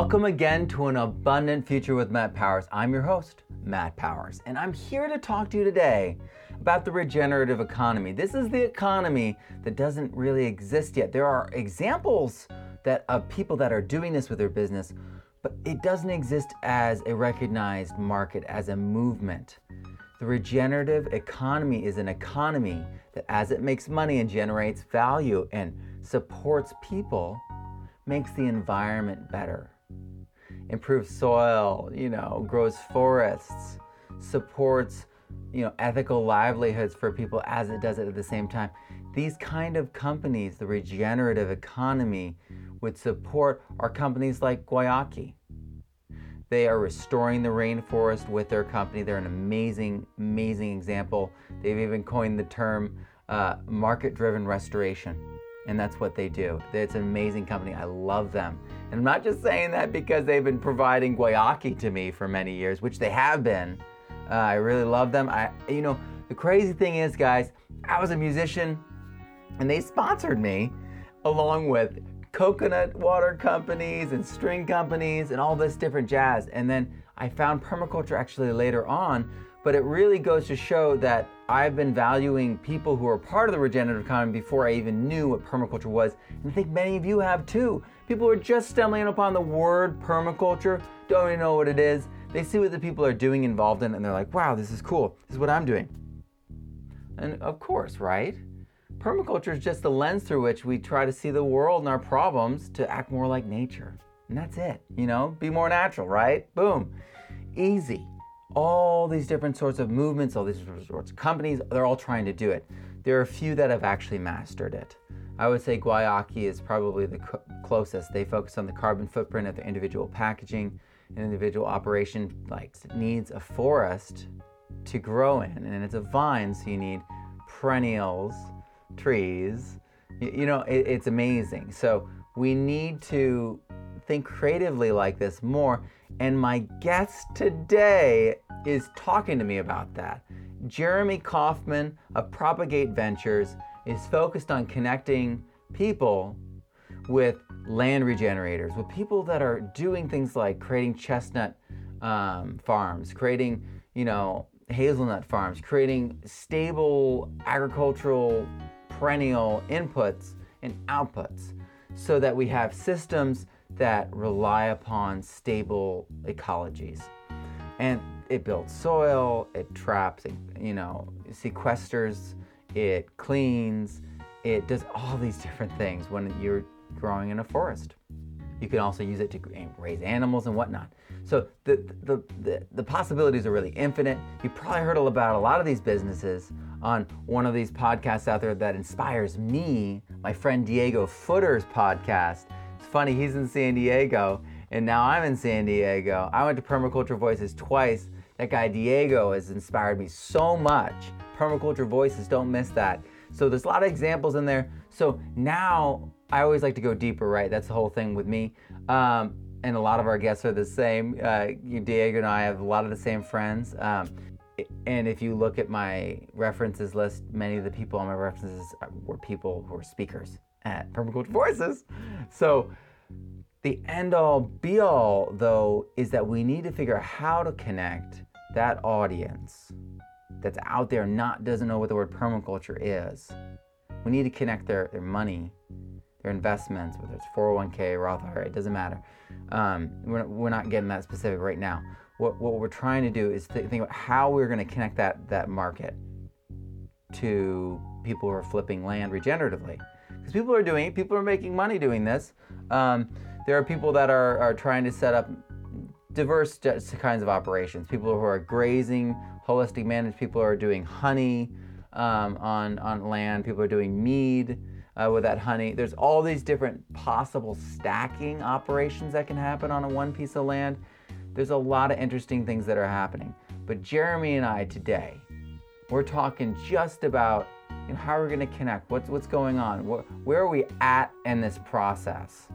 Welcome again to an abundant future with Matt Powers. I'm your host, Matt Powers, and I'm here to talk to you today about the regenerative economy. This is the economy that doesn't really exist yet. There are examples that of people that are doing this with their business, but it doesn't exist as a recognized market, as a movement. The regenerative economy is an economy that, as it makes money and generates value and supports people, makes the environment better, improves soil, you know, grows forests, supports, you know, ethical livelihoods for people as it does it at the same time. These kind of companies, the regenerative economy, would support are companies like Guayaki. They are restoring the rainforest with their company. They're an amazing, amazing example. They've even coined the term uh, market driven restoration and that's what they do. It's an amazing company. I love them. And I'm not just saying that because they've been providing guayaki to me for many years, which they have been. Uh, I really love them. I, you know, the crazy thing is, guys, I was a musician, and they sponsored me, along with coconut water companies and string companies and all this different jazz. And then I found permaculture actually later on but it really goes to show that I've been valuing people who are part of the regenerative economy before I even knew what permaculture was. And I think many of you have too. People are just stumbling upon the word permaculture, don't even know what it is. They see what the people are doing involved in, and they're like, wow, this is cool. This is what I'm doing. And of course, right? Permaculture is just the lens through which we try to see the world and our problems to act more like nature. And that's it, you know? Be more natural, right? Boom. Easy all these different sorts of movements, all these different sorts of companies, they're all trying to do it. There are a few that have actually mastered it. I would say Guayaki is probably the co- closest. They focus on the carbon footprint of the individual packaging, an individual operation like it needs a forest to grow in, and it's a vine, so you need perennials, trees. You, you know, it, it's amazing. So we need to think creatively like this more. And my guest today is talking to me about that. Jeremy Kaufman of Propagate Ventures is focused on connecting people with land regenerators, with people that are doing things like creating chestnut um, farms, creating, you know, hazelnut farms, creating stable agricultural perennial inputs and outputs so that we have systems that rely upon stable ecologies. And it builds soil, it traps, it, you know, sequesters, it cleans, it does all these different things when you're growing in a forest. You can also use it to raise animals and whatnot. So the, the, the, the, possibilities are really infinite. You probably heard about a lot of these businesses on one of these podcasts out there that inspires me, my friend Diego Footer's podcast funny, he's in San Diego, and now I'm in San Diego. I went to Permaculture Voices twice. That guy Diego has inspired me so much. Permaculture Voices, don't miss that. So there's a lot of examples in there. So now I always like to go deeper, right? That's the whole thing with me. Um, and a lot of our guests are the same. Uh, Diego and I have a lot of the same friends. Um, and if you look at my references list, many of the people on my references were people who are speakers at Permaculture Voices. So the end all be all, though, is that we need to figure out how to connect that audience that's out there not doesn't know what the word permaculture is. We need to connect their, their money, their investments, whether it's 401k, Roth IRA, it doesn't matter. Um, we're, we're not getting that specific right now. What, what we're trying to do is th- think about how we're going to connect that, that market to people who are flipping land regeneratively because people are doing it. People are making money doing this. Um, there are people that are, are trying to set up diverse kinds of operations. People who are grazing, holistic managed. People are doing honey um, on on land. People are doing mead uh, with that honey. There's all these different possible stacking operations that can happen on a one piece of land. There's a lot of interesting things that are happening. But Jeremy and I today, we're talking just about know, how are we going to connect? What's, what's going on? Where, where are we at in this process?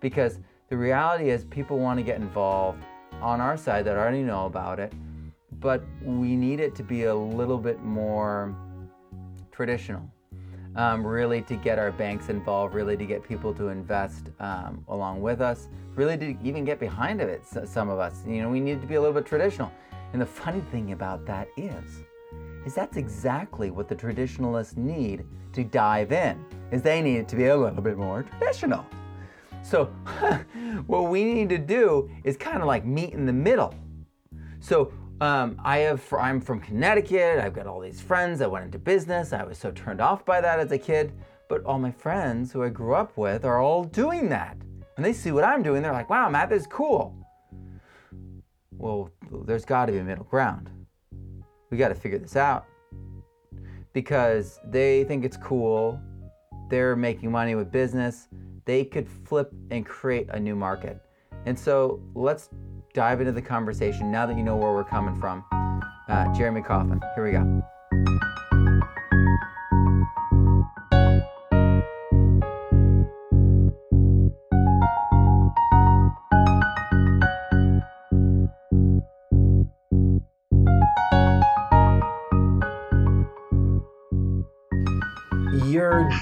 Because the reality is, people want to get involved on our side that already know about it, but we need it to be a little bit more traditional. um, really to get our banks involved, really to get people to invest um, along with us, really to even get behind of it. Some of us, you know, we need to be a little bit traditional. And the funny thing about that is, is that's exactly what the traditionalists need to dive in. Is they need it to be a little bit more traditional. So what we need to do is kind of like meet in the middle. So um, I have I'm from Connecticut. I've got all these friends. I went into business. I was so turned off by that as a kid. But all my friends who I grew up with are all doing that. And they see what I'm doing. They're like, wow, Matt, this is cool. Well, there's got to be a middle ground. We got to figure this out because they think it's cool. They're making money with business. They could flip and create a new market. And so let's dive into the conversation now that you know where we're coming from. Uh, Jeremy Kaufman, here we go.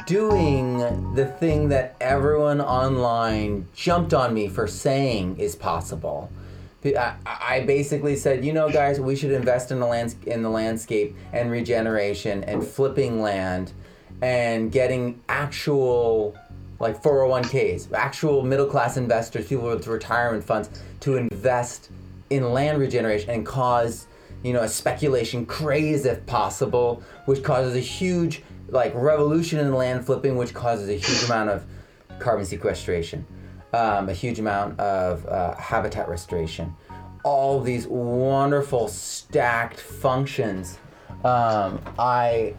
Doing the thing that everyone online jumped on me for saying is possible. I, basically said, you know, guys, we should invest in the lands in the landscape and regeneration and flipping land and getting actual like 401ks, actual middle class investors, people with retirement funds to invest in land regeneration and cause, you know, a speculation craze if possible, which causes a huge like revolution in land flipping, which causes a huge amount of carbon sequestration, um, a huge amount of uh, habitat restoration, all these wonderful stacked functions. Um, I,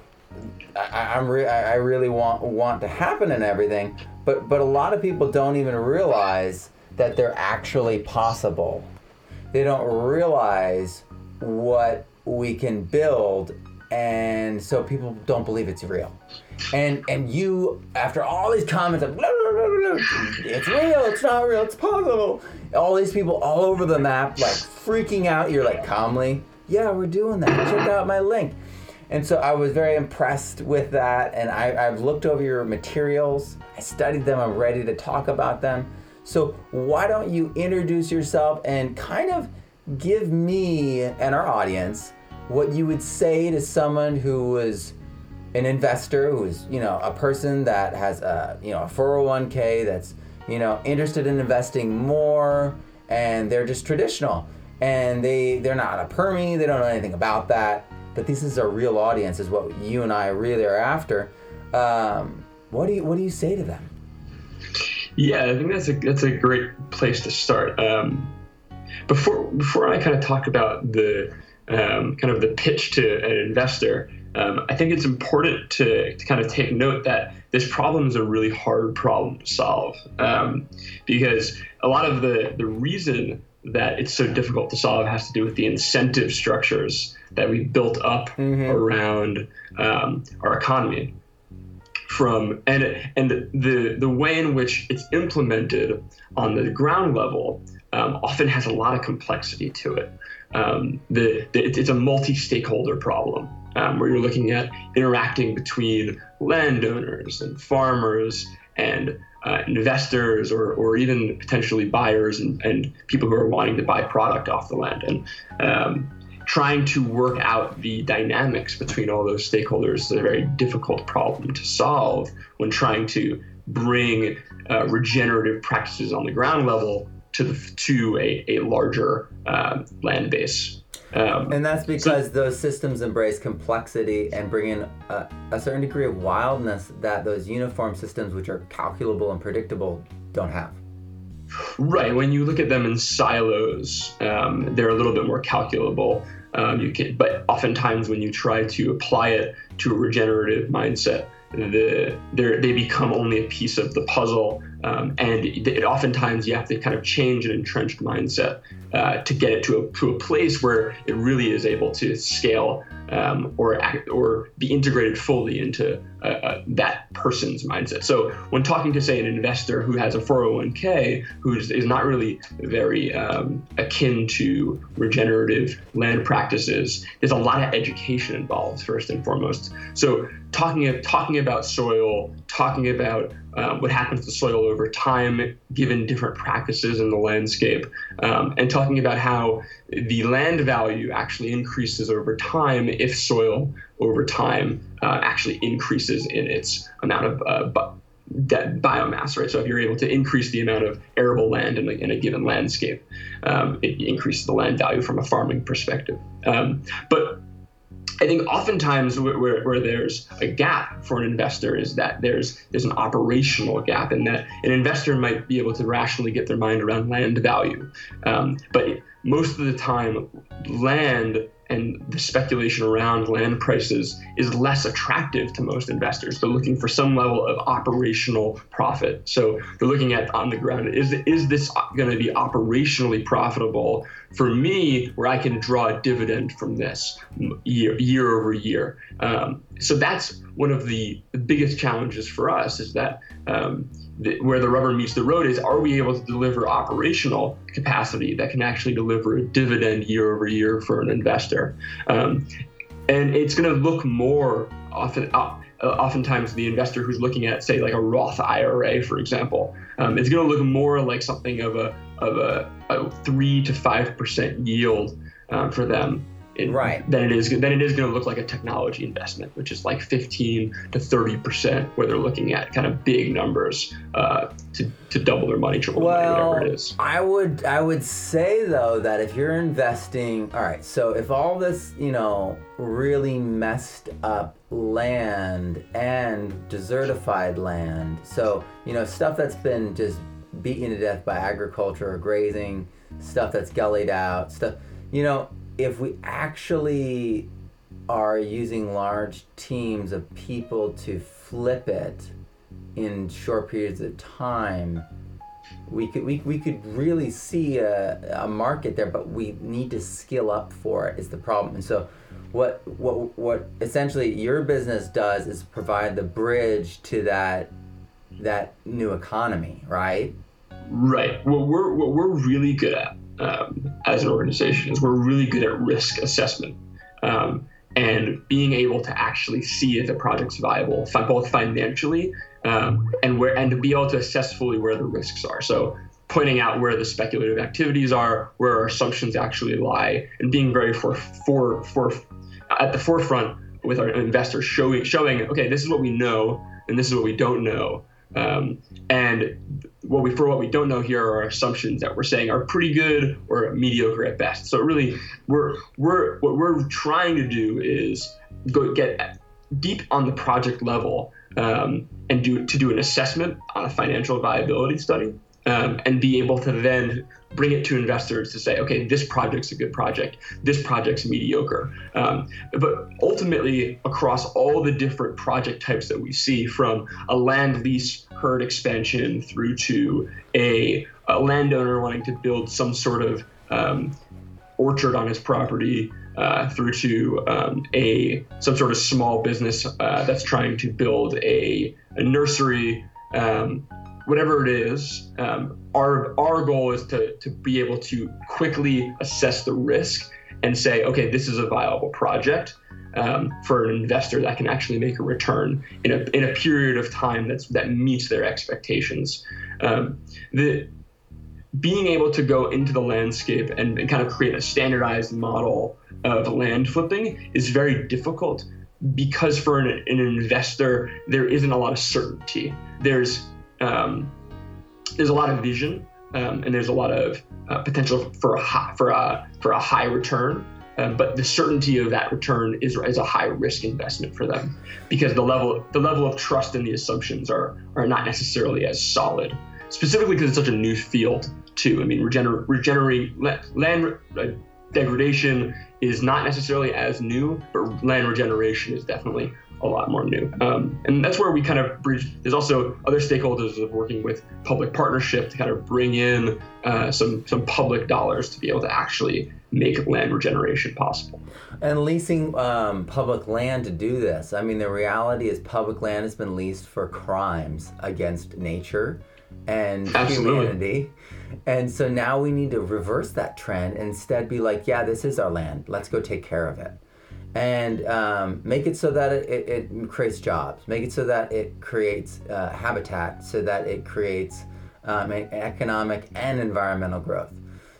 I, am re- I really want want to happen and everything, but but a lot of people don't even realize that they're actually possible. They don't realize what we can build and so people don't believe it's real. And and you, after all these comments of blah, blah, blah, it's real, it's not real, it's possible. All these people all over the map, like freaking out. You're like calmly, yeah, we're doing that. Check out my link. And so I was very impressed with that, and I, I've looked over your materials. I studied them. I'm ready to talk about them. So why don't you introduce yourself and kind of give me and our audience what you would say to someone who was an investor, who's you know a person that has a you know a 401k that's you know interested in investing more, and they're just traditional, and they they're not a permie, they don't know anything about that, but this is a real audience, is what you and I really are after. Um, what do you what do you say to them? Yeah, I think that's a that's a great place to start. Um, before before I kind of talk about the um, kind of the pitch to an investor, um, I think it's important to, to, kind of take note that this problem is a really hard problem to solve um, because a lot of the, the reason that it's so difficult to solve has to do with the incentive structures that we built up mm-hmm. around um, our economy from and and the the way in which it's implemented on the ground level um, often has a lot of complexity to it um, the, the, it's a multi-stakeholder problem um, where you're looking at interacting between landowners and farmers and uh, investors or, or even potentially buyers and, and people who are wanting to buy product off the land and um, trying to work out the dynamics between all those stakeholders is a very difficult problem to solve when trying to bring uh, regenerative practices on the ground level to the to a, a larger uh, land base. Um, and that's because so, those systems embrace complexity and bring in a, a, certain degree of wildness that those uniform systems, which are calculable and predictable, don't have. Right. When you look at them in silos, um, they're a little bit more calculable. Um, you can, but oftentimes when you try to apply it to a regenerative mindset, the they become only a piece of the puzzle Um, and it, oftentimes you have to kind of change an entrenched mindset uh, to get it to a, to a place where it really is able to scale um, or or be integrated fully into uh, uh, that person's mindset. So when talking to say an investor who has a 401k who is, is not really very um, akin to regenerative land practices, there's a lot of education involved first and foremost. So talking talking about soil, talking about um, what happens to soil over time given different practices in the landscape, um, and talking about how the land value actually increases over time if soil over time uh, actually increases in its amount of uh, biomass, right? So if you're able to increase the amount of arable land in a, in a given landscape, um, it increases the land value from a farming perspective. Um, but I think oftentimes where, where, where, there's a gap for an investor is that there's there's an operational gap, and that an investor might be able to rationally get their mind around land value, um, but most of the time, land and the speculation around land prices is less attractive to most investors. They're looking for some level of operational profit. So they're looking at on the ground is is this going to be operationally profitable for me, where I can draw a dividend from this year year over year. Um, so that's one of the biggest challenges for us is that. Um, where the rubber meets the road is are we able to deliver operational capacity that can actually deliver a dividend year over year for an investor? Um, and it's going to look more often uh, oftentimes the investor who's looking at say like a roth ira for example um, it's going to look more like something of a of a, a three to five percent yield um, for them it, right. then it is then it is going to look like a technology investment, which is like 15 to 30 percent, where they're looking at kind of big numbers uh, to, to double their money, triple well, money, whatever it is. I would I would say though that if you're investing, all right, so if all this you know really messed up land and desertified land, so you know stuff that's been just beaten to death by agriculture or grazing, stuff that's gullied out, stuff you know if we actually are using large teams of people to flip it in short periods of time, we could we, we could really see a, a market there, but we need to skill up for it is the problem. And so what what what essentially your business does is provide the bridge to that that new economy, right? Right. What we're what we're really good at um, as an organization is we're really good at risk assessment um, and being able to actually see if the project's viable, both financially um, and where and to be able to assess fully where the risks are. So pointing out where the speculative activities are, where our assumptions actually lie, and being very for for for at the forefront with our investors, showing showing okay, this is what we know and this is what we don't know, um, and what we for what we don't know here are assumptions that we're saying are pretty good or mediocre at best. So really, we're we're what we're trying to do is go get deep on the project level um, and do to do an assessment on a financial viability study um, and be able to then bring it to investors to say, okay, this project's a good project, this project's mediocre. Um, but ultimately, across all the different project types that we see, from a land lease herd expansion through to a, a landowner wanting to build some sort of um, orchard on his property, uh, through to um, a some sort of small business uh, that's trying to build a, a nursery. Um, whatever it is, um, our our goal is to to be able to quickly assess the risk and say, okay, this is a viable project um, for an investor that can actually make a return in a in a period of time that's that meets their expectations. Um, the being able to go into the landscape and, and kind of create a standardized model of land flipping is very difficult because for an, an investor there isn't a lot of certainty. There's um, there's a lot of vision um, and there's a lot of uh, potential for a high, for a for a high return. Um, but the certainty of that return is, is a high risk investment for them because the level the level of trust in the assumptions are are not necessarily as solid. Specifically because it's such a new field too. I mean, regener- regenerating land uh, degradation is not necessarily as new, but land regeneration is definitely a lot more new. Um, and that's where we kind of bridge. There's also other stakeholders of working with public partnership to kind of bring in uh, some some public dollars to be able to actually make land regeneration possible. And leasing um, public land to do this. I mean, the reality is public land has been leased for crimes against nature and Absolutely. humanity. And so now we need to reverse that trend instead be like, yeah, this is our land. Let's go take care of it. And um, make it so that it, it, it, creates jobs, make it so that it creates uh, habitat, so that it creates um, economic and environmental growth.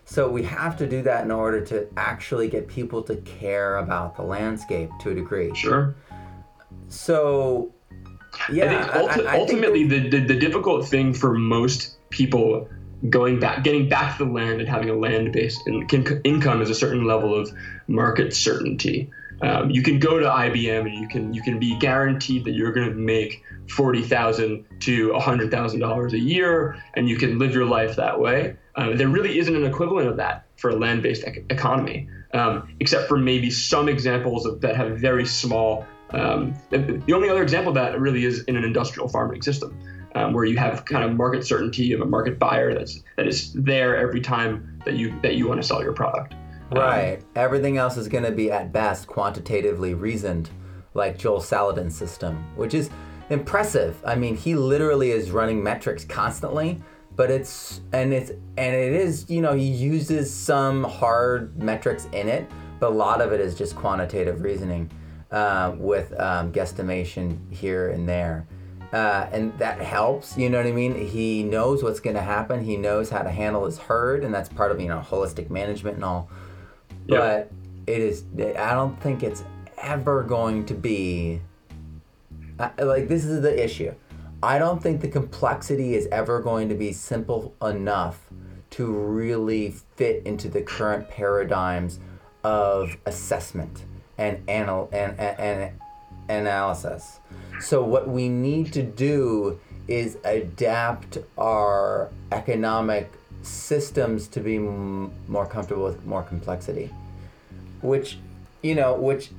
So we have to do that in order to actually get people to care about the landscape to a degree. Sure. So, yeah. I think ulti- I, I ultimately, think the, the, the difficult thing for most people going back, getting back to the land and having a land-based in, income is a certain level of market certainty. Um, you can go to IBM and you can you can be guaranteed that you're going to make forty thousand to hundred thousand dollars a year, and you can live your life that way. Uh, there really isn't an equivalent of that for a land-based ec- economy, um, except for maybe some examples of, that have very small. Um, the only other example of that really is in an industrial farming system um, where you have kind of market certainty of a market buyer that's that is there every time that you that you want to sell your product. Right. Um, Everything else is going to be at best quantitatively reasoned, like Joel Salatin's system, which is impressive. I mean, he literally is running metrics constantly, but it's and it's and it is you know he uses some hard metrics in it, but a lot of it is just quantitative reasoning uh, with um, guesstimation here and there uh, and that helps. You know what I mean? He knows what's going to happen. He knows how to handle his herd, and that's part of you know holistic management and all. But it is. I don't think it's ever going to be like this is the issue. I don't think the complexity is ever going to be simple enough to really fit into the current paradigms of assessment and anal- and, and, and analysis. So, what we need to do is adapt our economic systems to be m- more comfortable with more complexity, which, you know, which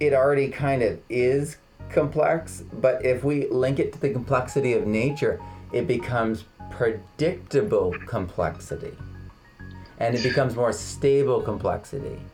it already kind of is complex, but if we link it to the complexity of nature, it becomes predictable complexity and it becomes more stable complexity.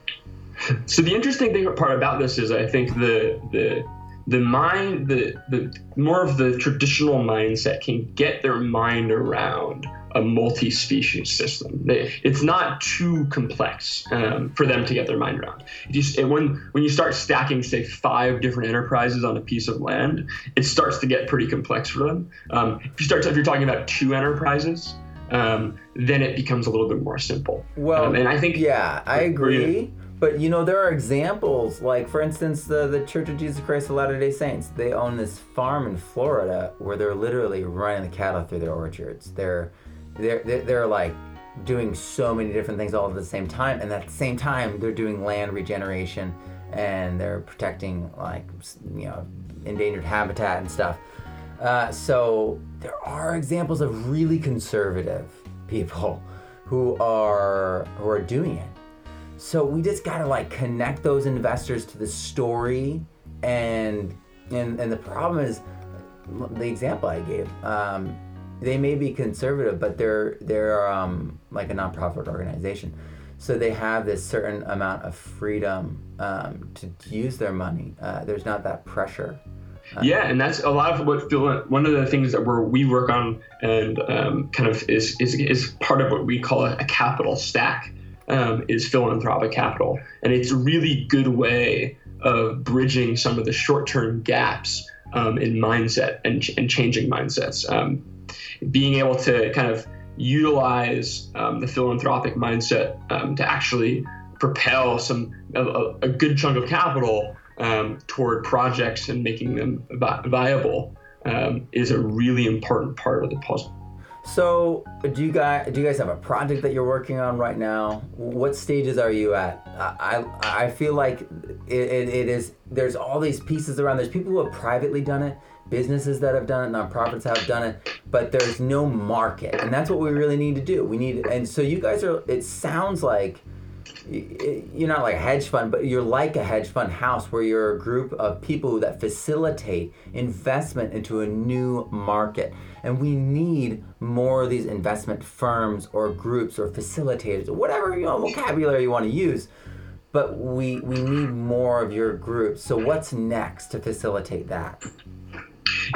So the interesting thing part about this is I think the the the mind the the more of the traditional mindset can get their mind around a multi-species system. It's not too complex um, for them to get their mind around. Just, when when you start stacking, say, five different enterprises on a piece of land, it starts to get pretty complex for them. Um, if you start, if you're talking about two enterprises, um, then it becomes a little bit more simple. Well, um, and I think yeah, I agree. But you know, there are examples, like for instance, the, the Church of Jesus Christ of Latter day Saints. They own this farm in Florida where they're literally running the cattle through their orchards. They're, they're, they're, like doing so many different things all at the same time. And at the same time, they're doing land regeneration and they're protecting, like, you know, endangered habitat and stuff. Uh, so there are examples of really conservative people who are who are doing it so we just gotta like connect those investors to the story, and and and the problem is the example I gave. Um, they may be conservative, but they're they're um, like a nonprofit organization, so they have this certain amount of freedom um, to use their money. Uh, there's not that pressure. Uh, yeah, and that's a lot of what Phil. One of the things that we we work on and um, kind of is, is is part of what we call a capital stack um, is philanthropic capital. And it's a really good way of bridging some of the short term gaps um, in mindset and, and changing mindsets. Um, being able to kind of utilize um, the philanthropic mindset um, to actually propel some a, a, good chunk of capital um, toward projects and making them vi- viable is a really important part of the puzzle. So, do you guys do you guys have a project that you're working on right now? What stages are you at? I I, I feel like it, it, it is. There's all these pieces around. There's people who have privately done it, businesses that have done it, nonprofits have done it, but there's no market, and that's what we really need to do. We need, and so you guys are. It sounds like you're not like a hedge fund, but you're like a hedge fund house where you're a group of people that facilitate investment into a new market. And we need more of these investment firms or groups or facilitators or whatever you know, vocabulary you want to use. But we, we need more of your group. So, what's next to facilitate that?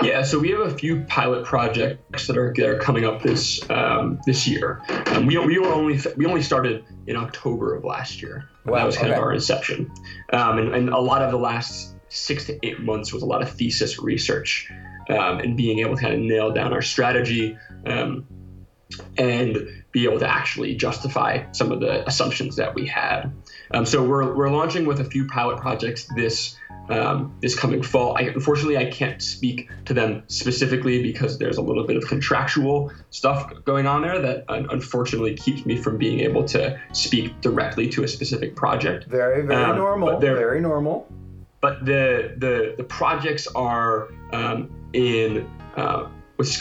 Yeah, so we have a few pilot projects that are that are coming up this um, this year. Um, we we were only we only started in October of last year. Wow, that was kind okay. of our inception, um, and, and a lot of the last six to eight months was a lot of thesis research um, and being able to kind of nail down our strategy um, and be able to actually justify some of the assumptions that we had. Um, so we're we're launching with a few pilot projects this um, this coming fall. I, unfortunately, I can't speak to them specifically because there's a little bit of contractual stuff going on there that unfortunately keeps me from being able to speak directly to a specific project. Very, very um, normal. Very normal. But the the the projects are um, in. Uh,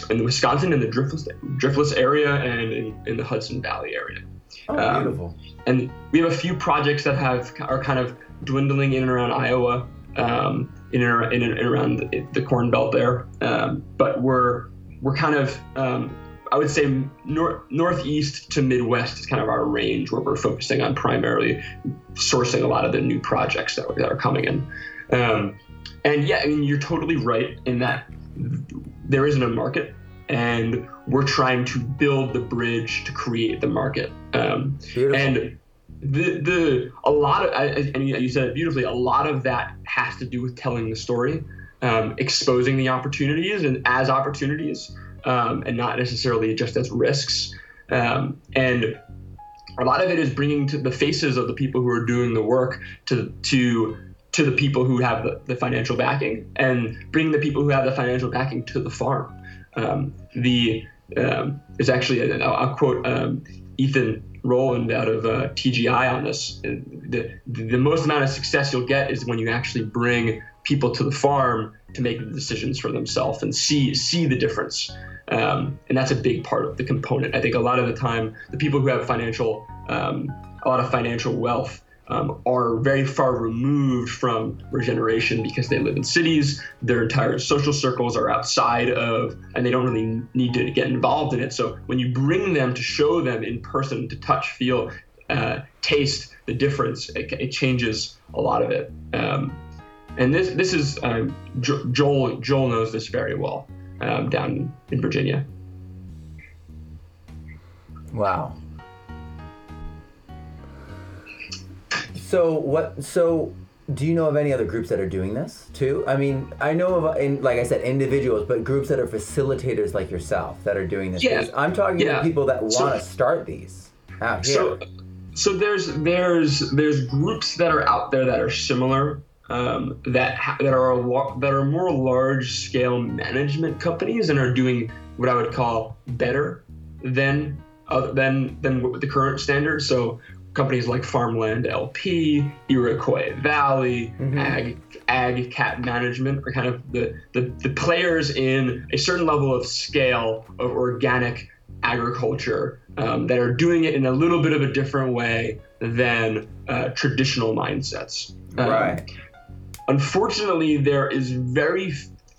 in Wisconsin, in the Driftless, Driftless area, and in, in the Hudson Valley area. Oh, um, beautiful. And we have a few projects that have are kind of dwindling in and around Iowa um, in, and, in and around the, the Corn Belt there. Um, but we're we're kind of um, I would say nor- northeast to Midwest is kind of our range where we're focusing on primarily sourcing a lot of the new projects that, that are coming in. Um, and yeah, I mean you're totally right in that there isn't a market and we're trying to build the bridge to create the market. Um, and the the a lot of I, and you said it beautifully. A lot of that has to do with telling the story, um, exposing the opportunities and as opportunities, um, and not necessarily just as risks. Um, and a lot of it is bringing to the faces of the people who are doing the work to to to the people who have the, the financial backing, and bringing the people who have the financial backing to the farm. Um, the um, actually I'll quote um, Ethan Roland out of uh, TGI on this. The, the most amount of success you'll get is when you actually bring people to the farm to make the decisions for themselves and see see the difference. Um, and that's a big part of the component. I think a lot of the time, the people who have financial, um, a lot of financial wealth, um, are very far removed from regeneration because they live in cities. Their entire social circles are outside of, and they don't really need to get involved in it. So when you bring them to show them in person, to touch, feel, uh, taste the difference, it, it, changes a lot of it. Um, and this this is um, Joel Joel knows this very well um, down in Virginia. Wow. So what? So do you know of any other groups that are doing this too? I mean, I know of, in, like I said, individuals, but groups that are facilitators like yourself that are doing this. Yeah. I'm talking yeah. to people that want to so, start these out here. So, so there's there's there's groups that are out there that are similar um, that ha- that are a, that are more large scale management companies and are doing what I would call better than uh, than than the current standard. So companies like Farmland LP, Iroquois Valley, mm-hmm. Ag, Ag Cat Management are kind of the, the, the players in a certain level of scale of organic agriculture um, that are doing it in a little bit of a different way than uh, traditional mindsets. Um, right. Unfortunately, there is very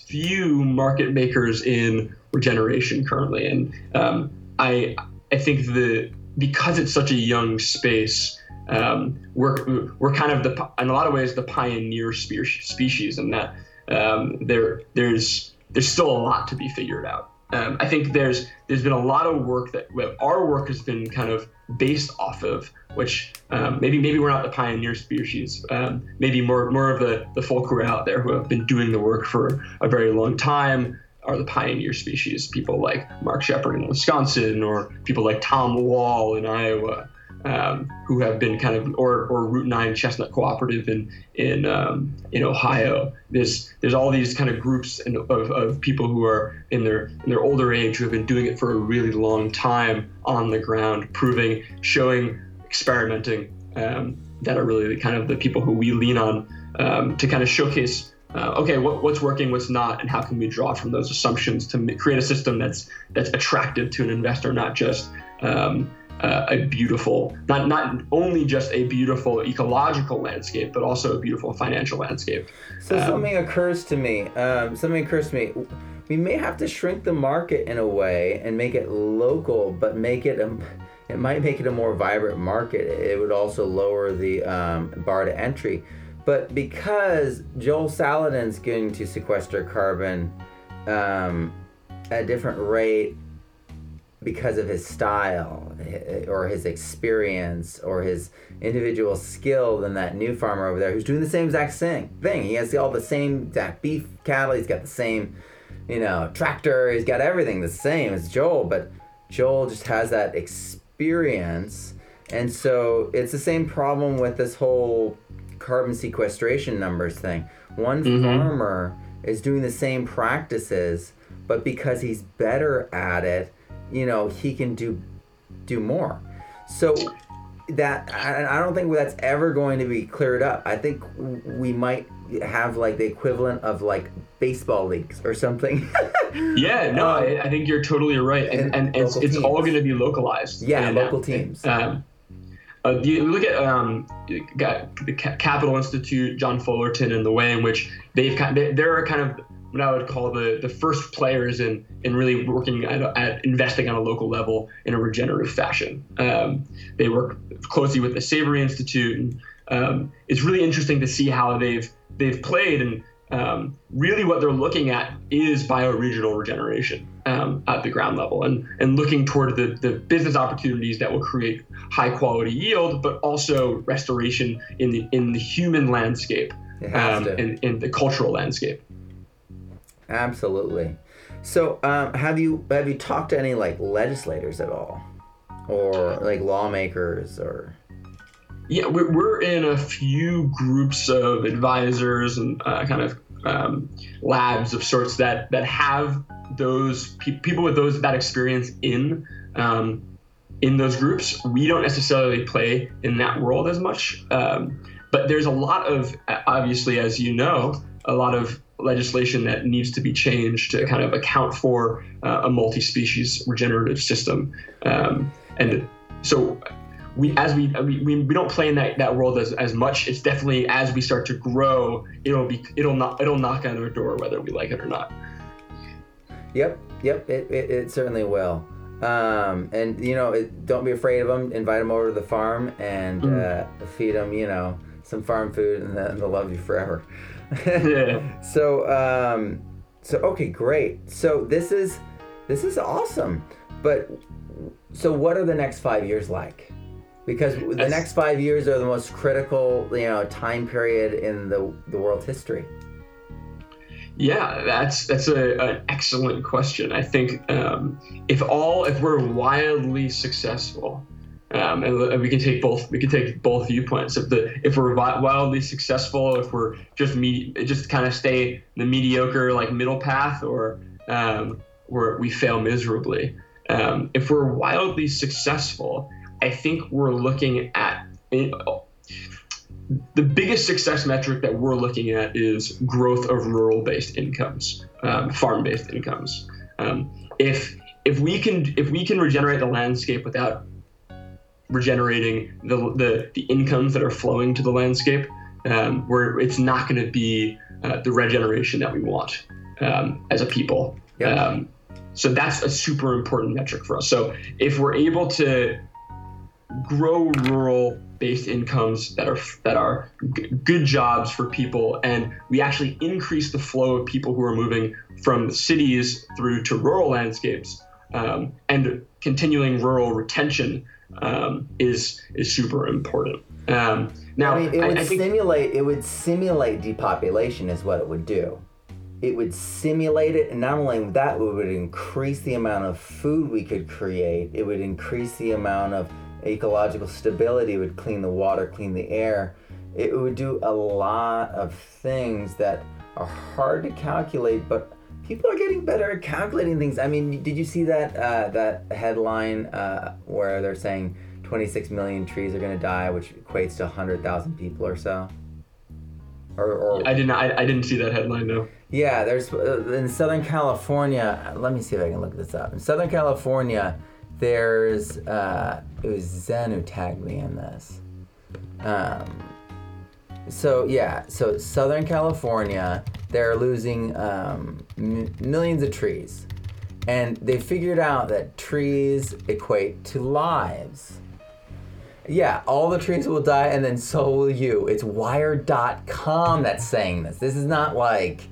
few market makers in regeneration currently, and um, I I think the because it's such a young space, um, we're we're kind of the in a lot of ways the pioneer species, and that um, there there's there's still a lot to be figured out. Um, I think there's there's been a lot of work that our work has been kind of based off of, which um, maybe maybe we're not the pioneer species. Um, maybe more more of the the folk who are out there who have been doing the work for a very long time are the pioneer species, people like Mark Shepard in Wisconsin, or people like Tom Wahl in Iowa, um, who have been kind of, or, or Route 9 Chestnut Cooperative in in um, in Ohio. There's there's all these kind of groups of, of people who are in their in their older age who have been doing it for a really long time on the ground, proving, showing, experimenting. Um, that are really kind of the people who we lean on um, to kind of showcase uh, okay, what, what's working, what's not, and how can we draw from those assumptions to create a system that's that's attractive to an investor, not just um, uh, a beautiful, not not only just a beautiful ecological landscape, but also a beautiful financial landscape. So um, something occurs to me. Um, something occurs to me. We may have to shrink the market in a way and make it local, but make it a, it might make it a more vibrant market. It would also lower the um, bar to entry. But because Joel Salatin's going to sequester carbon um, at a different rate because of his style or his experience or his individual skill than that new farmer over there who's doing the same exact thing. He has all the same exact beef cattle. He's got the same, you know, tractor. He's got everything the same as Joel, but Joel just has that experience. And so it's the same problem with this whole carbon sequestration numbers thing. One mm-hmm. farmer is doing the same practices, but because he's better at it, you know, he can do do more. So that I, don't think that's ever going to be cleared up. I think we might have like the equivalent of like baseball leagues or something. yeah, no, um, I, I, think you're totally right, and, and, and it's, it's all going to be localized. Yeah, and, local teams. Um, uh, you look at um, the Capital Institute, John Fullerton, and the way in which they've kind of, they're kind of what I would call the, the first players in, in really working at, at investing on a local level in a regenerative fashion. Um, they work closely with the Savory Institute, and um, it's really interesting to see how they've they've played. And um, really, what they're looking at is bioregional regeneration um, at the ground level, and and looking toward the the business opportunities that will create high quality yield, but also restoration in the in the human landscape um, and in the cultural landscape. Absolutely. So, um, have you have you talked to any like legislators at all, or like lawmakers, or? Yeah, we're, we're in a few groups of advisors and uh, kind of um, labs of sorts that that have those pe- people with those that experience in um, in those groups. We don't necessarily play in that world as much, um, but there's a lot of obviously, as you know, a lot of legislation that needs to be changed to kind of account for uh, a multi-species regenerative system. Um, and so we as we, we we don't play in that, that world as, as much. It's definitely as we start to grow, it'll be it'll not it'll knock on our door whether we like it or not. Yep, yep, it, it, it certainly will. Um, and you know, it, don't be afraid of them. Invite them over to the farm and mm. uh, feed them, you know, some farm food, and they'll love you forever yeah. So um, so okay, great. So this is this is awesome. But so what are the next five years like? Because the next five years are the most critical, you know, time period in the the world's history. Yeah, that's that's a, an excellent question. I think um, if all if we're wildly successful, um, and we can take both. We can take both viewpoints. If the if we're wildly successful, if we're just me, just kind of stay the mediocre like middle path, or um, where we fail miserably. Um, if we're wildly successful, I think we're looking at the biggest success metric that we're looking at is growth of rural-based incomes, um, farm-based incomes. Um, if if we can if we can regenerate the landscape without regenerating the, the, the incomes that are flowing to the landscape, um, where it's not going to be uh, the regeneration that we want um, as a people. Um, so that's a super important metric for us. So if we're able to grow rural based incomes that are that are g- good jobs for people and we actually increase the flow of people who are moving from the cities through to rural landscapes um, and continuing rural retention um, is is super important. Um, now, I mean, it would I, I think, simulate it would simulate depopulation is what it would do. It would simulate it, and not only that, it would increase the amount of food we could create. It would increase the amount of ecological stability. Would clean the water, clean the air. It would do a lot of things that are hard to calculate, but people are getting better at calculating things. I mean, did you see that uh, that headline uh, where they're saying 26 million trees are going to die, which equates to 100,000 people or so? Or, or I didn't. I, I didn't see that headline though. Yeah, there's uh, in Southern California. Let me see if I can look this up. In Southern California, there's uh, it was Zen who tagged me in this. Um, so yeah, so Southern California, they're losing um, m- millions of trees, and they figured out that trees equate to lives. Yeah, all the trees will die, and then so will you. It's Wired.com that's saying this. This is not like,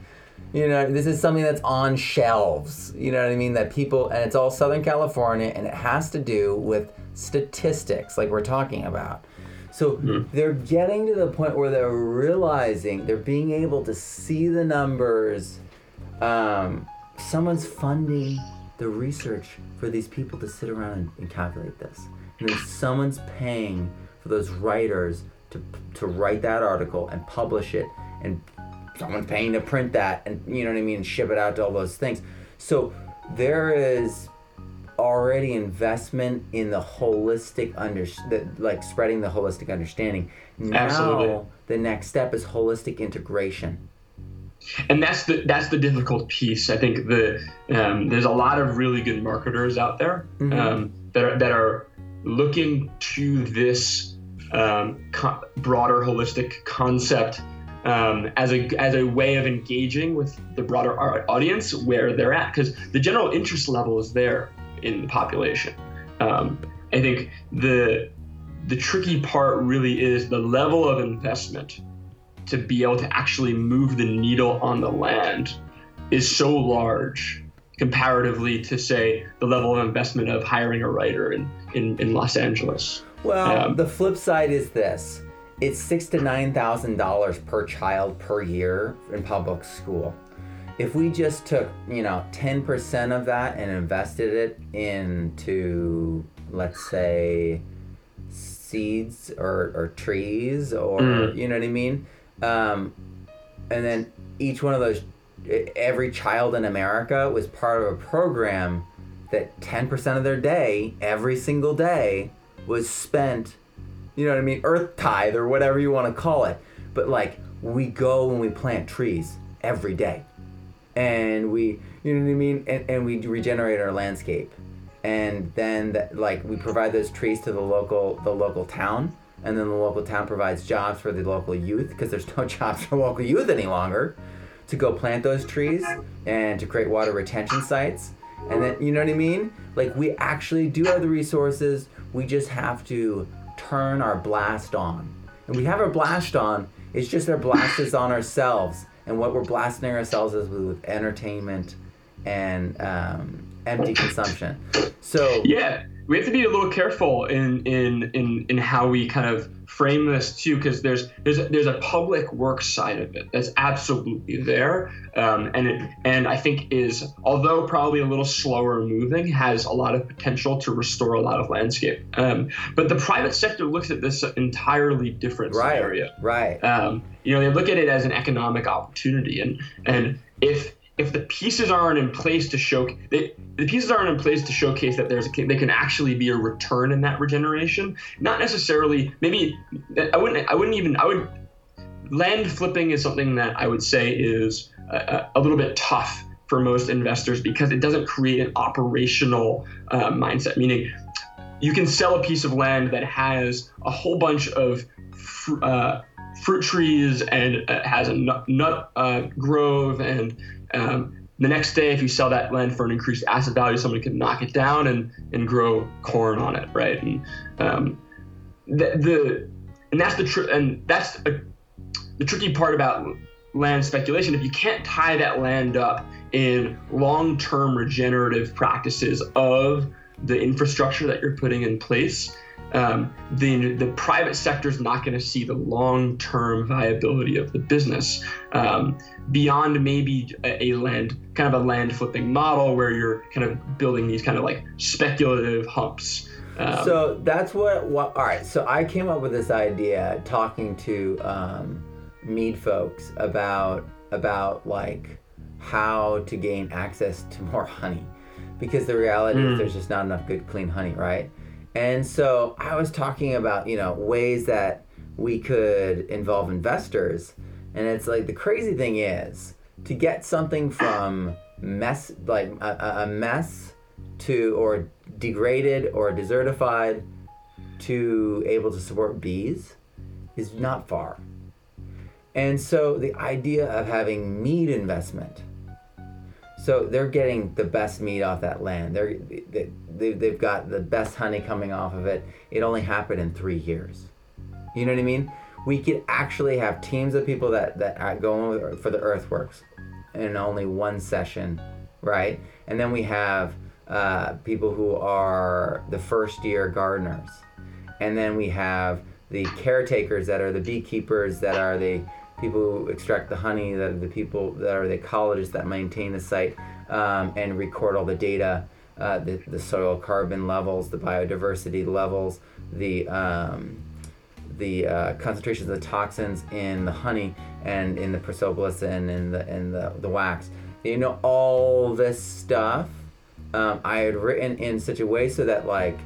you know, this is something that's on shelves. You know what I mean? That people, and it's all Southern California, and it has to do with statistics, like we're talking about. So they're getting to the point where they're realizing they're being able to see the numbers. Um, someone's funding the research for these people to sit around and, and calculate this, and then someone's paying for those writers to to write that article and publish it, and someone's paying to print that, and you know what I mean, ship it out to all those things. So there is already investment in the holistic under the, like spreading the holistic understanding. Now Absolutely. the next step is holistic integration. and that's the that's the difficult piece. I think the um, there's a lot of really good marketers out there um, that are that are looking to this um, co- broader holistic concept um, as a as a way of engaging with the broader au- audience where they're at because the general interest level is there in the population. Um, I think the the tricky part really is the level of investment to be able to actually move the needle on the land is so large comparatively to say the level of investment of hiring a writer in, in, in Los Angeles. Well, Um, the flip side is this: it's six to nine thousand dollars per child per year in public school. If we just took, you know, ten percent of that and invested it into, let's say, seeds or, or trees, or Mm. you know what I mean, um, and then each one of those, every child in America was part of a program that ten percent of their day, every single day, was spent, you know what I mean, earth tithe or whatever you want to call it. But like we go and we plant trees every day. And we you know what I mean? And, and we regenerate our landscape. And then that, like we provide those trees to the local the local town and then the local town provides jobs for the local youth because there's no jobs for local youth any longer to go plant those trees and to create water retention sites. And then, you know what I mean? Like, we actually do have the resources. We just have to turn our blast on. And we have our blast on. It's just our blast is on ourselves. And what we're blasting ourselves is with entertainment and um, empty consumption. So, Yeah, we have to be a little careful in in in, in how we kind of frame this too, because there's there's a, there's a public work side of it that's absolutely there, um, and it, and I think is although probably a little slower moving, has a lot of potential to restore a lot of landscape. Um, but the private sector looks at this entirely different right, scenario right. um, you know they look at it as an economic opportunity and and if if the pieces aren't in place to show they, the pieces aren't in place to showcase that there's a, there can actually be a return in that regeneration not necessarily maybe i wouldn't i wouldn't even i would land flipping is something that i would say is a, a little bit tough for most investors because it doesn't create an operational uh, mindset meaning you can sell a piece of land that has a whole bunch of fr- uh, fruit trees and uh, has a nut, nut uh, grove and um, the next day if you sell that land for an increased asset value somebody can knock it down and, and grow corn on it right? And um, the, the and that's the tr- and that's a, the tricky part about land speculation. If you can't tie that land up in long-term regenerative practices of the infrastructure that you're putting in place um, then the private sector is not going to see the long-term viability of the business. Um, beyond maybe a, a land kind of a land flipping model where you're kind of building these kind of like speculative humps. Um, so that's what, what all right so i came up with this idea talking to um, mead folks about about like how to gain access to more honey. Because the reality is there's just not enough good clean honey right and so i was talking about you know ways that we could involve investors and it's like the crazy thing is to get something from mess like a, a- mess to or degraded or desertified to able to support bees is not far. And so the idea of having mead investment, so they're getting the best mead off that land. They're, they, they, they've got the best honey coming off of it. It only happened in three years. You know what I mean? We could actually have teams of people that, that are going for the earthworks in only one session, right? And then we have uh, people who are the first year gardeners. And then we have the caretakers that are the beekeepers that are the people who extract the honey that the people that are the ecologists that maintain the site um, and record all the data uh, the, the soil carbon levels the biodiversity levels the um, the uh, concentrations of the toxins in the honey and in the propolis and in the in the, the wax. You know all this stuff um, i had written in such a way so that like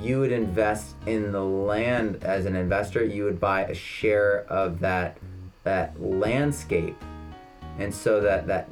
you would invest in the land as an investor. You would buy a share of that that landscape and so that that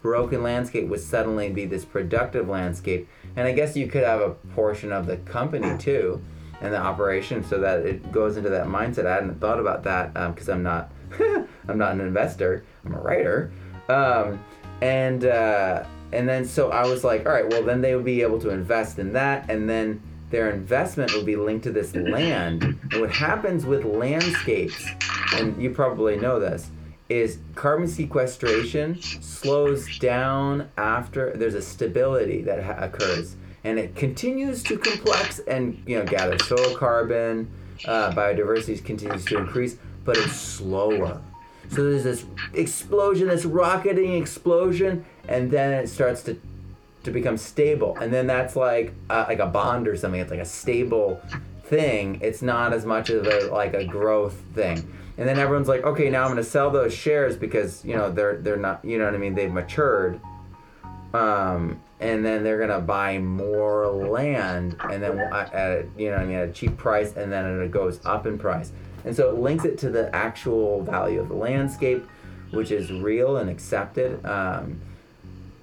broken landscape would suddenly be this productive landscape. And i guess you could have a portion of the company too and the operation so that it goes into that mindset. I hadn't thought about that because um, i'm not i'm not an investor i'm a writer. Um, and uh, and then so i was like all right well then they would be able to invest in that and then their investment would be linked to this land. And what happens with landscapes, and you probably know this, is carbon sequestration slows down after there's a stability that ha- occurs, and it continues to complex and you know gather soil carbon. Uh, biodiversity continues to increase, but it's slower. So there's this explosion, this rocketing explosion, and then it starts to to become stable, and then that's like uh, like a bond or something. It's like a stable thing. It's not as much of a like a growth thing. And then everyone's like, okay, now I'm to sell those shares because you know they're they're not you know what I mean. They've matured. Um, and then they're gonna buy more land, and then at a, you know I mean at a cheap price, and then it goes up in price, and so it links it to the actual value of the landscape, which is real and accepted. Um,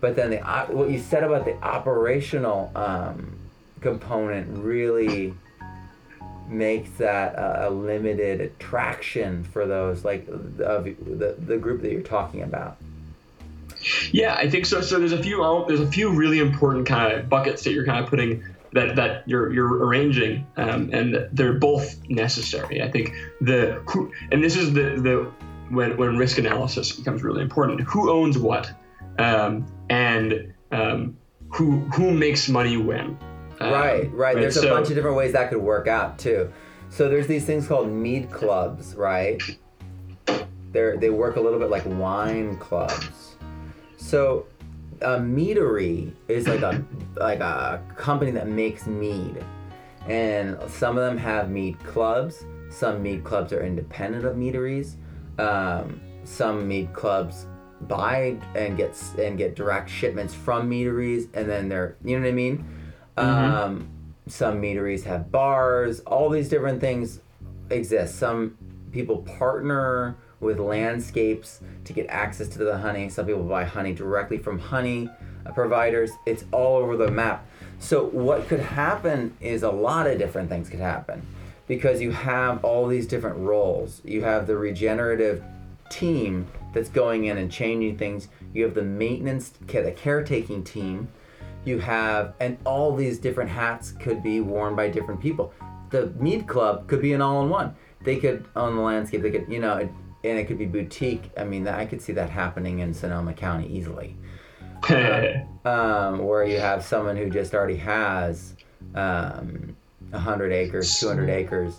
but then the what you said about the operational um, component really makes that a, a limited attraction for those like of the, the group that you're talking about. Yeah i think so. So there's a few there's a few really important kind of buckets that you're kind of putting that that you're you're arranging um, and they're both necessary. I think the who and this is the the when when risk analysis becomes really important. Who owns what um, and um, who who makes money when. Um, right, right. There's so, a bunch of different ways that could work out too. So there's these things called mead clubs, right? They they work a little bit like wine clubs. So a meadery is like a like a company that makes mead, and some of them have mead clubs. Some mead clubs are independent of meaderies. Um, some mead clubs buy and get and get direct shipments from meaderies, and then they're you know what I mean. Mm-hmm. Um, some meaderies have bars. All these different things exist. Some people partner with landscapes to get access to the honey. Some people buy honey directly from honey providers. It's all over the map. So what could happen is a lot of different things could happen because you have all these different roles. You have the regenerative team that's going in and changing things. You have the maintenance, the caretaking team. You have, and all these different hats could be worn by different people. The Mead Club could be an all-in-one. They could own the landscape. They could, you know, and it could be boutique. I mean, I could see that happening in Sonoma County easily, um, where you have someone who just already has um, 100 acres, 200 acres,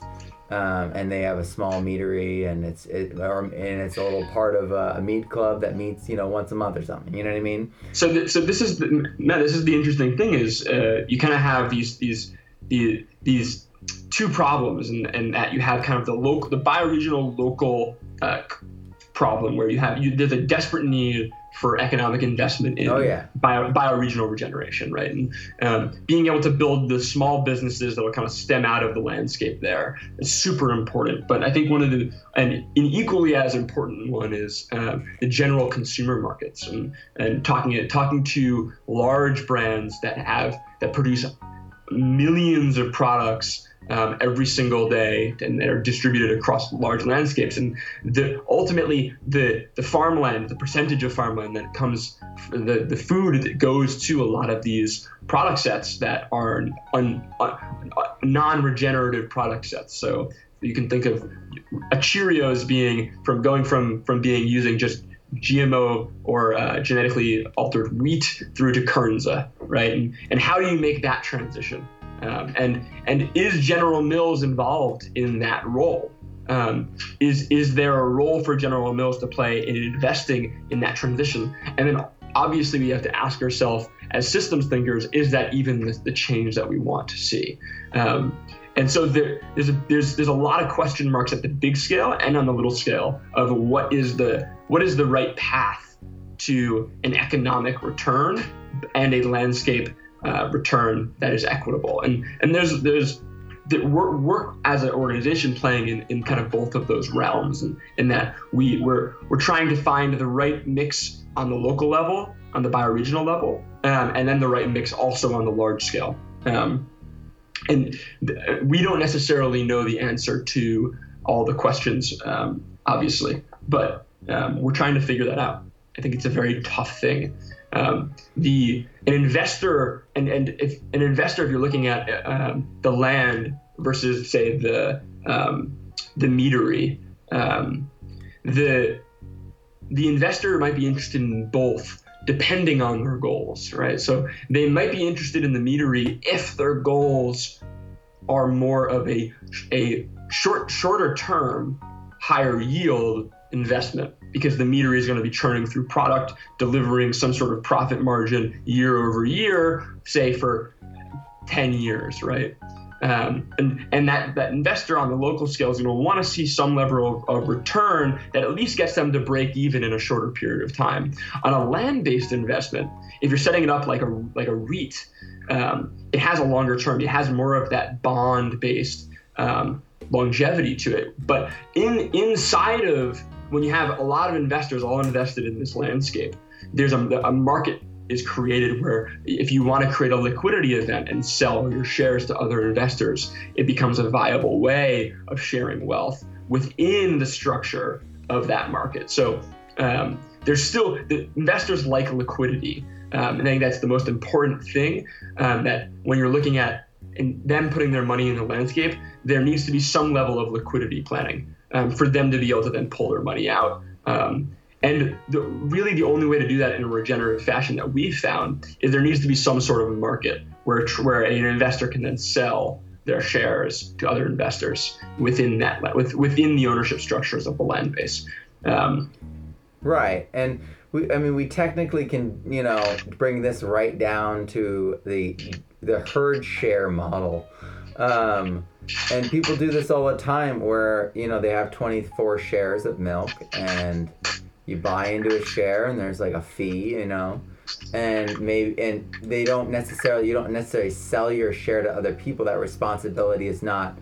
um, and they have a small meadery, and it's it, or, and it's a little part of a, a, mead club that meets you know once a month or something. You know what I mean? So, th- so this is the, Matt. This is the interesting thing is uh, you kind of have these these these these two problems, and and that you have kind of the local, the bioregional local uh, problem where you have you, there's a desperate need for economic investment in oh, yeah. bio, bioregional regeneration, right? And um, being able to build the small businesses that will kind of stem out of the landscape there is super important. But I think one of the, and an equally as important one is um, the general consumer markets and, and talking, talking to large brands that have, that produce millions of products um, every single day and they're distributed across large landscapes. And the, ultimately, the, the farmland, the percentage of farmland that comes, the, the food that goes to a lot of these product sets that are un, un, non regenerative product sets. So you can think of a Cheerios being from going from, from being using just GMO or uh, genetically altered wheat through to Kernza, right? And, and how do you make that transition? Um, and and is General Mills involved in that role? Um, is is there a role for General Mills to play in investing in that transition? And then obviously we have to ask ourselves as systems thinkers, is that even the, the change that we want to see? Um, and so there, there's a, there's there's a lot of question marks at the big scale and on the little scale of what is the what is the right path to an economic return and a landscape uh, return that is equitable. And and there's there's that we're, we're as an organization playing in, in kind of both of those realms and in that we we're we're trying to find the right mix on the local level on the bioregional level um, and then the right mix also on the large scale. Um, and th- we don't necessarily know the answer to all the questions um, obviously but um, we're trying to figure that out. I think it's a very tough thing um, the an investor and and if an investor if you're looking at um, the land versus say the um, the meadery um, the the investor might be interested in both depending on their goals right? So they might be interested in the meadery if their goals are more of a a short shorter term higher yield investment because the meadery is going to be churning through product, delivering some sort of profit margin year over year, say for 10 years, right? Um, and and that, that investor on the local scale is going to want to see some level of, of, return that at least gets them to break even in a shorter period of time. On a land-based investment, if you're setting it up like a like a REIT, um, it has a longer term. It has more of that bond-based um, longevity to it. But in inside of when you have a lot of investors all invested in this landscape, there's a, a market is created where if you want to create a liquidity event and sell your shares to other investors, it becomes a viable way of sharing wealth within the structure of that market. So um, there's still the investors like liquidity. Um, and I think that's the most important thing um, that when you're looking at them putting their money in the landscape, there needs to be some level of liquidity planning um, for them to be able to then pull their money out. Um, and the, really, the only way to do that in a regenerative fashion that we've found is there needs to be some sort of market where where an investor can then sell their shares to other investors within that with, within the ownership structures of the land base. Um, right, and we, I mean, we technically can, you know, bring this right down to the the herd share model. Um, and people do this all the time where you know they have 24 shares of milk and you buy into a share and there's like a fee you know? And maybe and they don't necessarily you don't necessarily sell your share to other people. That responsibility is not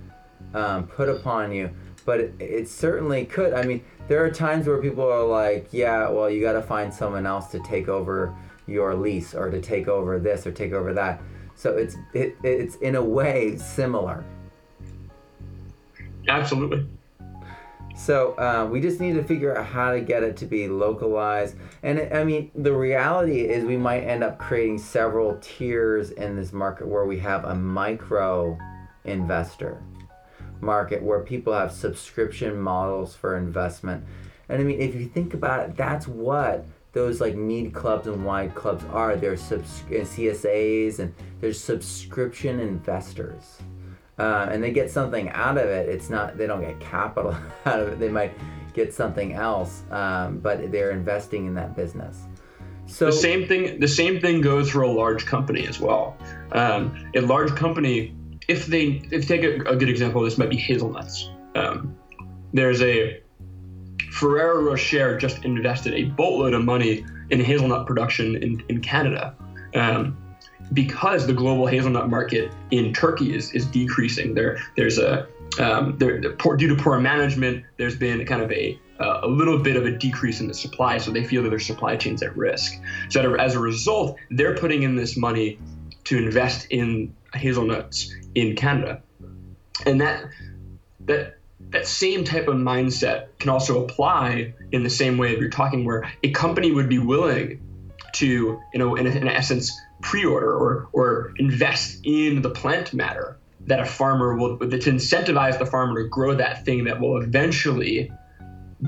um, put upon you. But it, it certainly could. I mean there are times where people are like yeah well you got to find someone else to take over your lease or to take over this or take over that. So it's it, it's in a way similar Absolutely. So uh, we just need to figure out how to get it to be localized. And I mean, the reality is we might end up creating several tiers in this market where we have a micro investor market where people have subscription models for investment. And I mean, if you think about it, that's what those like mead clubs and wine clubs are. They're subs- CSAs and they're subscription investors uh, and they get something out of it. It's not they don't get capital out of it. They might get something else, um, but they're investing in that business. So the same thing. The same thing goes for a large company as well. Um, a large company, if they if take a, a, good example, this might be hazelnuts. Um, there's a Ferrero Rocher just invested a boatload of money in hazelnut production in, in Canada. Um, because the global hazelnut market in Turkey is, is decreasing. There, there's a um, there, due to poor management, there's been kind of a uh, a little bit of a decrease in the supply, so they feel that their supply chain's at risk. So as a result, they're putting in this money to invest in hazelnuts in Canada, and that that that same type of mindset can also apply in the same way that you're talking, where a company would be willing to, you know, in, in essence, pre-order or or invest in the plant matter that a farmer will to incentivize the farmer to grow that thing that will eventually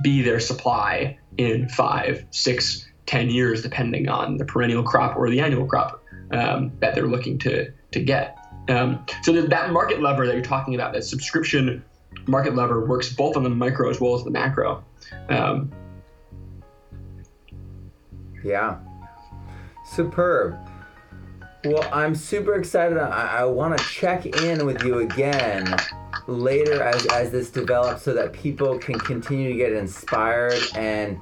be their supply in five, six, ten years, depending on the perennial crop or the annual crop um, that they're looking to to get. Um, so that market lever that you're talking about, that subscription market lever, works both on the micro as well as the macro. Um, yeah, superb. Well, I'm super excited. I, I want to check in with you again later as, as this develops so that people can continue to get inspired and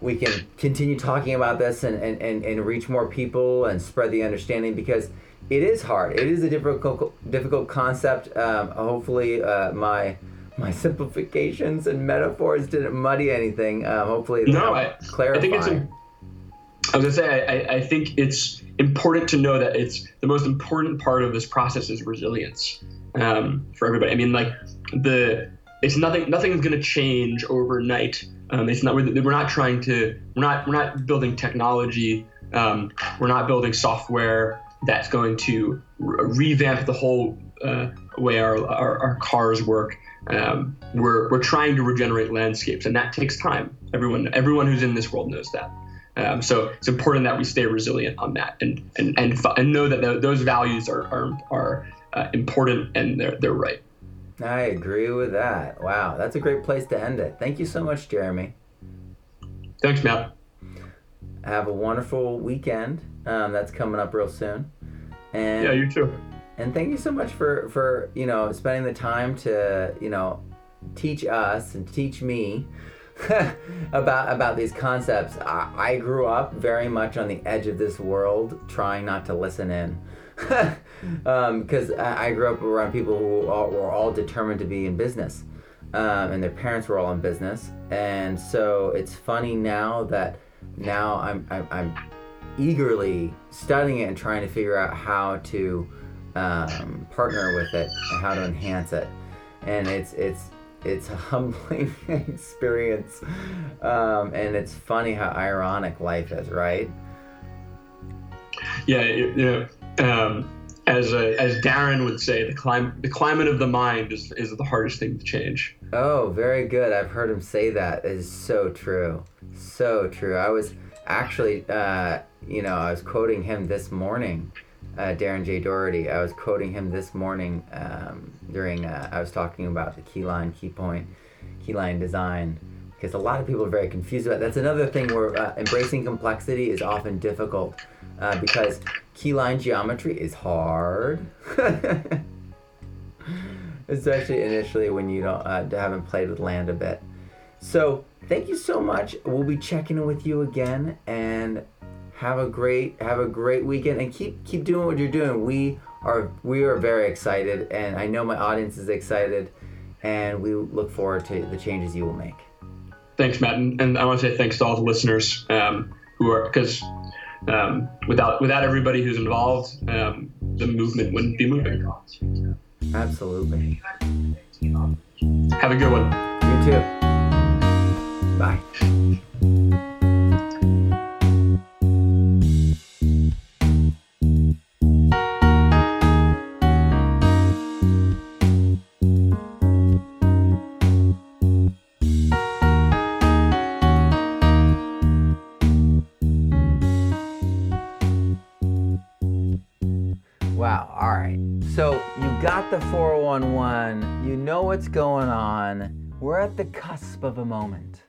we can continue talking about this and, and, and, and reach more people and spread the understanding because it is hard. It is a difficult difficult concept. Um, hopefully, uh, my my simplifications and metaphors didn't muddy anything. Um, hopefully, no, I, clarify. I think it's. A, I was gonna say I, I think it's important to know that it's the most important part of this process is resilience um, for everybody. I mean, like the it's nothing nothing's going to change overnight. Um, it's not we're, we're, not trying to we're not we're not building technology. Um, we're not building software that's going to re- revamp the whole uh, way our, our, our, cars work. Um, we're, we're trying to regenerate landscapes, and that takes time. Everyone everyone who's in this world knows that. Um, so it's important that we stay resilient on that and and and, and know that th- those values are are, are uh, important and they're they're right. I agree with that. Wow, that's a great place to end it. Thank you so much, Jeremy. Thanks, Matt. Have a wonderful weekend. Um, that's coming up real soon. And yeah, you too. And thank you so much for for you know spending the time to you know teach us and teach me about about these concepts. I, I, grew up very much on the edge of this world, trying not to listen in, because um, I, I, grew up around people who all, were all determined to be in business, um, and their parents were all in business, and so it's funny now that now I'm I'm, I'm eagerly studying it and trying to figure out how to um, partner with it and how to enhance it, and it's it's it's a humbling experience, um, and it's funny how ironic life is, right? Yeah, you know, um, as a, as Darren would say, the climate the climate of the mind is is the hardest thing to change. Oh, very good. I've heard him say that. It is so true, so true. I was actually, uh, you know, I was quoting him this morning uh, Darren J. Doherty. I was quoting him this morning um, during, uh, I was talking about the keyline, key point, keyline design, because a lot of people are very confused about That's another thing where uh, embracing complexity is often difficult uh, because keyline geometry is hard. Especially initially when you don't uh, haven't played with land a bit. So thank you so much. We'll be checking in with you again and have a great have a great weekend and keep keep doing what you're doing. We are we are very excited and I know my audience is excited and we look forward to the changes you will make. Thanks, Matt, and, and I want to say thanks to all the listeners um, who are because um, without without everybody who's involved, um, the movement wouldn't be moving. Absolutely. Have a good one. You too. Bye. What's going on. We're at the cusp of a moment.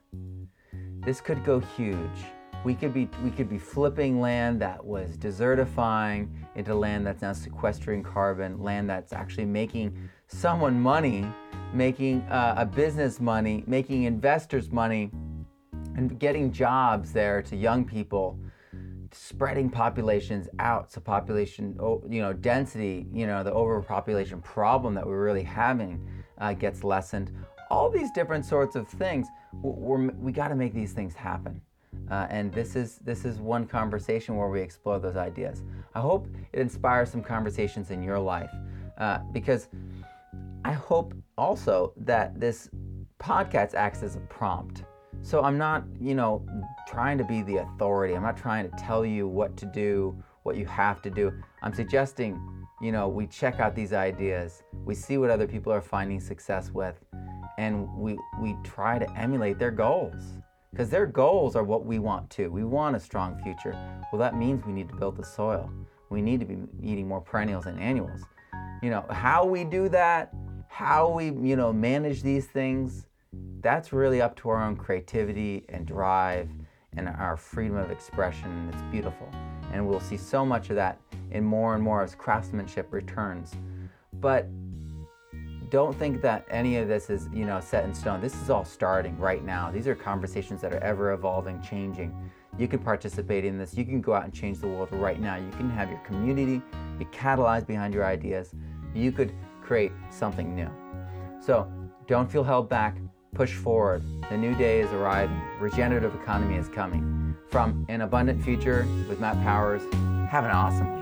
This could go huge. We could be we could be flipping land that was desertifying into land that's now sequestering carbon, land that's actually making someone money making uh, a business money, making investors money, and getting jobs there to young people, spreading populations out so population, you know, density, you know, the overpopulation problem that we're really having uh, gets lessened. All these different sorts of things, we're, we got to make these things happen. Uh, and this is this is one conversation where we explore those ideas. I hope it inspires some conversations in your life, uh, because I hope also that this podcast acts as a prompt. So I'm not, you know, trying to be the authority. I'm not trying to tell you what to do, what you have to do. I'm suggesting, you know, we check out these ideas, we see what other people are finding success with, and we we try to emulate their goals. Because their goals are what we want too. We want a strong future. Well, that means we need to build the soil. We need to be eating more perennials and annuals. You know, how we do that, how we, you know, manage these things, that's really up to our own creativity and drive and our freedom of expression. and It's beautiful. And we'll see so much of that in more and more as craftsmanship returns. But don't think that any of this is, you know, set in stone. This is all starting right now. These are conversations that are ever evolving, changing. You can participate in this. You can go out and change the world right now. You can have your community be catalyzed behind your ideas. You could create something new. So don't feel held back. Push forward. The new day is arriving. Regenerative economy is coming. From an abundant future with Matt Powers, have an awesome week.